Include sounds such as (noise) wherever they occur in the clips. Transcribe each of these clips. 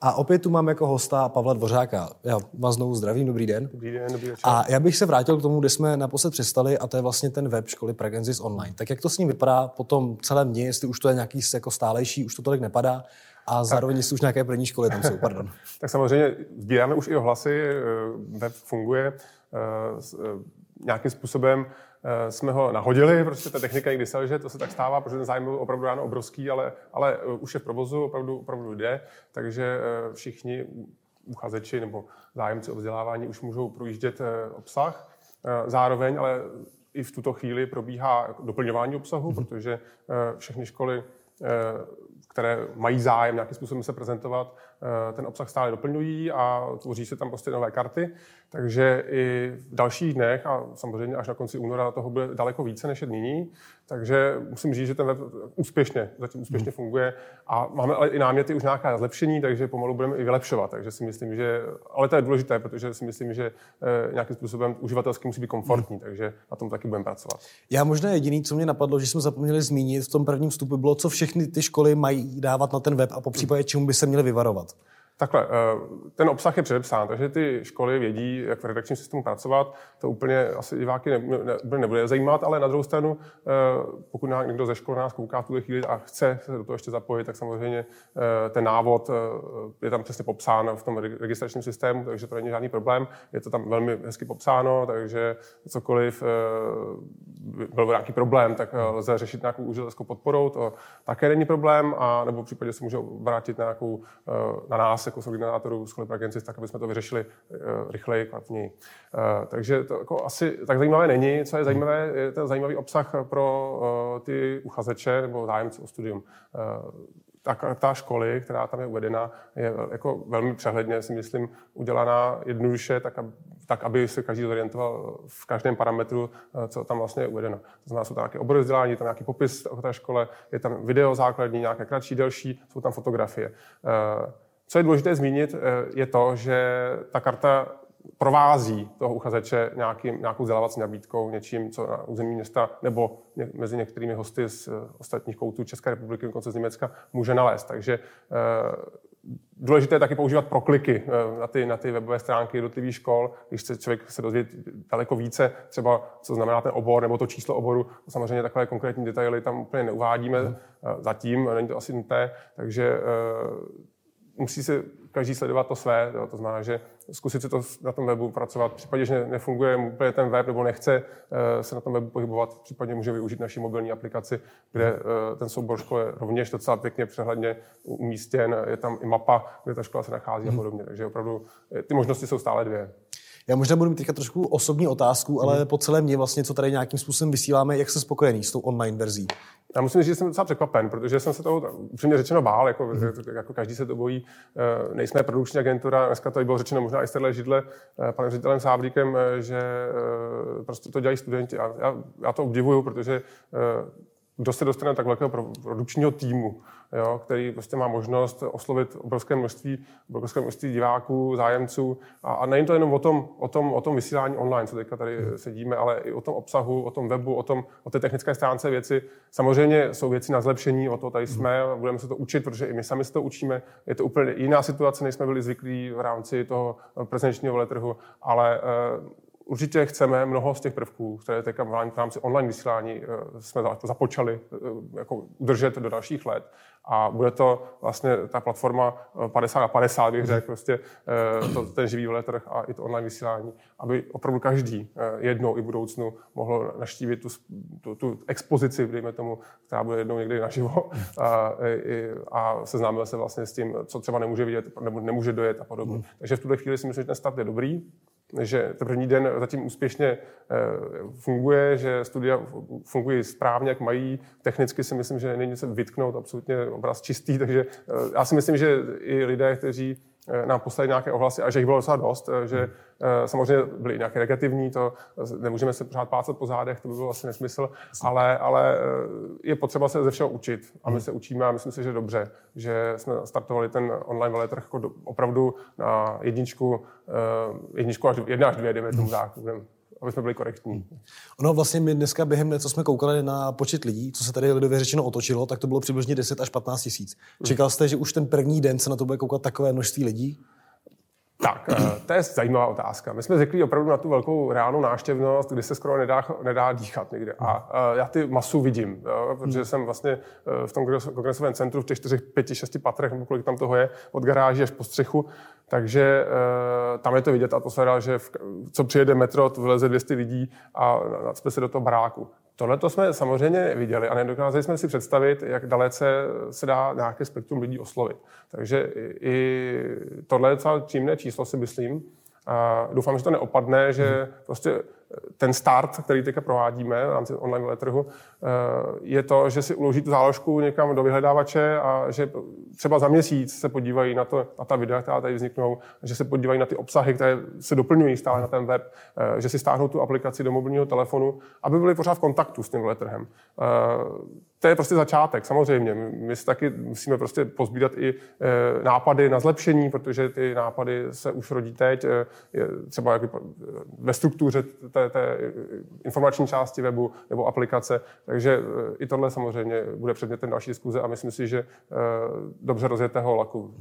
A opět tu mám jako hosta Pavla Dvořáka. Já vás znovu zdravím, dobrý den. Dobrý den, dobrý večer. A já bych se vrátil k tomu, kde jsme naposled přestali, a to je vlastně ten web školy Pregenzis Online. Tak jak to s ním vypadá po tom celém dní, jestli už to je nějaký jako stálejší, už to tolik nepadá, a zároveň jestli už nějaké první školy tam jsou, (laughs) pardon. tak samozřejmě sbíráme už i ohlasy, eh, web funguje eh, eh, nějakým způsobem jsme ho nahodili, prostě ta technika někdy selže, to se tak stává, protože ten zájem byl opravdu ráno obrovský, ale, ale eh, už je v provozu, opravdu, opravdu jde, takže eh, všichni uchazeči nebo zájemci o vzdělávání už můžou projíždět obsah. Zároveň ale i v tuto chvíli probíhá doplňování obsahu, mhm. protože všechny školy které mají zájem nějakým způsobem se prezentovat, ten obsah stále doplňují a tvoří se tam prostě nové karty. Takže i v dalších dnech a samozřejmě až na konci února toho bude daleko více než je nyní. Takže musím říct, že ten web úspěšně, zatím úspěšně hmm. funguje a máme ale i náměty už nějaká zlepšení, takže pomalu budeme i vylepšovat. Takže si myslím, že, ale to je důležité, protože si myslím, že eh, nějakým způsobem uživatelsky musí být komfortní, hmm. takže na tom taky budeme pracovat. Já možná jediný, co mě napadlo, že jsme zapomněli zmínit v tom prvním vstupu, bylo, co všechny ty školy mají dávat na ten web a po případě čemu by se měly vyvarovat. Takhle, eh, ten obsah je předepsán, takže ty školy vědí, jak v redakčním systému pracovat. To úplně asi diváky ne, ne, nebude zajímat, ale na druhou stranu, eh, pokud někdo ze školy nás kouká v tuhle chvíli a chce se do toho ještě zapojit, tak samozřejmě eh, ten návod je tam přesně popsán v tom registračním systému, takže to není žádný problém. Je to tam velmi hezky popsáno, takže cokoliv byl nějaký problém, tak lze řešit nějakou uživatelskou podporou, to také není problém, a nebo v případě se může vrátit nějakou, na nás, jako koordinátorů školy Pragencis, tak aby jsme to vyřešili uh, rychleji, kvalitněji. Uh, takže to jako asi tak zajímavé není. Co je zajímavé, je ten zajímavý obsah pro ty uchazeče nebo zájemce o studium. Ta, ta školy, která tam je uvedena, je jako velmi přehledně, si myslím, udělaná jednoduše, tak, tak, aby se každý zorientoval v každém parametru, co tam vlastně je uvedeno. To znamená, jsou tam nějaké obory vzdělání, je tam nějaký popis o té škole, je tam video základní, nějaké kratší, delší, jsou tam fotografie. Co je důležité zmínit, eh, je to, že ta karta provází toho uchazeče nějakým, nějakou vzdělávací nabídkou, něčím, co na území města nebo mezi některými hosty z eh, ostatních koutů České republiky, dokonce z Německa, může nalézt. Takže eh, Důležité je taky používat prokliky na ty, na ty webové stránky jednotlivých škol, když chce člověk se dozvědět daleko více, třeba co znamená ten obor nebo to číslo oboru. Samozřejmě takové konkrétní detaily tam úplně neuvádíme hmm. zatím, není to asi nutné, takže musí se každý sledovat to své, jo, to znamená, že zkusit si to na tom webu pracovat. V případě, že nefunguje úplně ten web nebo nechce uh, se na tom webu pohybovat, případně může využít naši mobilní aplikaci, kde uh, ten soubor školy je rovněž docela pěkně přehledně umístěn, je tam i mapa, kde ta škola se nachází a mhm. podobně. Takže opravdu eh, ty možnosti jsou stále dvě. Já možná budu mít teďka trošku osobní otázku, ale hmm. po celém mě vlastně, co tady nějakým způsobem vysíláme, jak se spokojený s tou online verzí? Já musím říct, že jsem docela překvapen, protože jsem se toho upřímně řečeno bál, jako, hmm. jako každý se to bojí. Eh, nejsme produkční agentura, dneska to bylo řečeno možná i z téhle židle eh, panem ředitelem Sáblíkem, eh, že prostě to dělají studenti. A já, já to obdivuju, protože kdo se dostane tak velkého produkčního týmu, jo, který prostě má možnost oslovit obrovské množství, obrovské množství diváků, zájemců. A, a není to jenom o tom, o, tom, o tom vysílání online, co teďka tady hmm. sedíme, ale i o tom obsahu, o tom webu, o, tom, o té technické stránce věci. Samozřejmě jsou věci na zlepšení, o to tady jsme, hmm. budeme se to učit, protože i my sami se to učíme. Je to úplně jiná situace, než jsme byli zvyklí v rámci toho prezenčního veletrhu, ale uh, Určitě chceme mnoho z těch prvků, které teďka v rámci online vysílání eh, jsme započali eh, jako udržet do dalších let. A bude to vlastně ta platforma 50 eh, na 50, bych řekl, prostě to, ten živý veletrh a i to online vysílání, aby opravdu každý jednou i v budoucnu mohl naštívit tu, tu, tu expozici, dejme tomu, která bude jednou někdy naživo a, a seznámil se vlastně s tím, co třeba nemůže vidět nebo nemůže dojet a podobně. Hmm. Takže v tuhle chvíli si myslím, že ten start je dobrý že ten první den zatím úspěšně eh, funguje, že studia fungují správně, jak mají. Technicky si myslím, že není se vytknout absolutně obraz čistý, takže eh, já si myslím, že i lidé, kteří nám poslali nějaké ohlasy a že jich bylo docela dost, eh, že eh, samozřejmě byly nějaké negativní, to nemůžeme se pořád plácat po zádech, to by bylo asi nesmysl, ale, ale je potřeba se ze všeho učit a my hmm. se učíme a myslím si, že dobře, že jsme startovali ten online veletrh jako opravdu na jedničku, jedničku až jedna až dvě, jdeme tomu tak, aby jsme byli korektní. Ono vlastně my dneska během, co jsme koukali na počet lidí, co se tady lidově řečeno otočilo, tak to bylo přibližně 10 až 15 tisíc. Čekal jste, že už ten první den se na to bude koukat takové množství lidí? Tak, eh, to je zajímavá otázka. My jsme zvyklí opravdu na tu velkou reálnou náštěvnost, kdy se skoro nedá, nedá dýchat někde. A uh, já ty masu vidím, jo, protože jsem vlastně uh, v tom kongresovém centru v těch čtyřech, pěti, šesti patrech, nebo kolik tam toho je, od garáže až po střechu, takže tam je to vidět atmosféra, že v, co přijede metro, to vyleze 200 lidí a nacpe se do toho baráku. Tohle to jsme samozřejmě viděli a nedokázali jsme si představit, jak dalece se dá nějaké spektrum lidí oslovit. Takže i tohle je docela číslo, si myslím. A doufám, že to neopadne, že prostě ten start, který teďka provádíme v rámci online veletrhu, eh, je to, že si uloží tu záložku někam do vyhledávače a že třeba za měsíc se podívají na, to, na ta videa, která tady vzniknou, že se podívají na ty obsahy, které se doplňují stále na ten web, eh, že si stáhnou tu aplikaci do mobilního telefonu, aby byli pořád v kontaktu s tím veletrhem. Eh, to je prostě začátek, samozřejmě. My si taky musíme prostě pozbírat i nápady na zlepšení, protože ty nápady se už rodí teď, třeba ve struktuře té, té informační části webu nebo aplikace. Takže eh, i tohle samozřejmě bude předmětem další diskuze a myslím si, že eh, dobře rozjetého laku.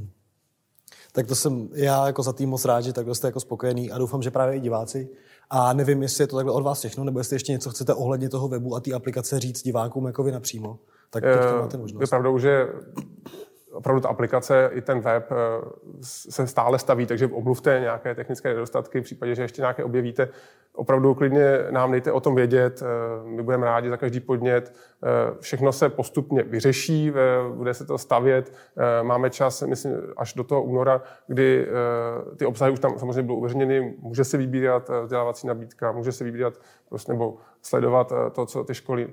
Tak to jsem já jako za tým moc rád, že takhle jste jako spokojený a doufám, že právě i diváci. A nevím, jestli je to takhle od vás všechno, nebo jestli ještě něco chcete ohledně toho webu a té aplikace říct divákům jako vy napřímo. Tak teď to máte možnost. Je pravdou, že opravdu ta aplikace i ten web eh, se stále staví, takže omluvte nějaké technické nedostatky, v případě, že ještě nějaké objevíte. Opravdu klidně nám dejte o tom vědět, eh, my budeme rádi za každý podnět. Eh, všechno se postupně vyřeší, bude se to stavět. Máme čas, myslím, až do toho února, kdy ty obsahy už tam samozřejmě budou uveřejněny, může se vybírat vzdělávací nabídka, může se vybírat prostě, nebo sledovat to, co ty školy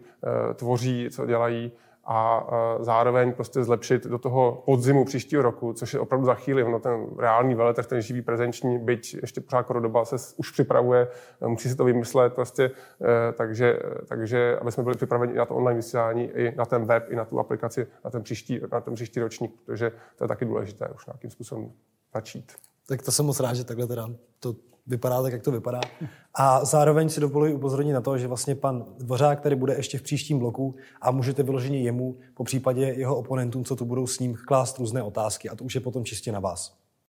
tvoří, co dělají a zároveň prostě zlepšit do toho podzimu příštího roku, což je opravdu za chvíli. No, ten reálný veletrh, ten živý prezenční, byť ještě pořád doba se už připravuje, musí si to vymyslet prostě, eh, takže, takže aby jsme byli připraveni na to online vysílání, i na ten web, i na tu aplikaci, na ten příští, na ten příští ročník, protože to je taky důležité už nějakým způsobem začít. Tak to jsem moc rád, že takhle teda to vypadá tak, jak to vypadá. A zároveň si dovoluji upozornit na to, že vlastně pan Dvořák který bude ještě v příštím bloku a můžete vyloženě jemu, po případě jeho oponentům, co tu budou s ním, klást různé otázky. A to už je potom čistě na vás.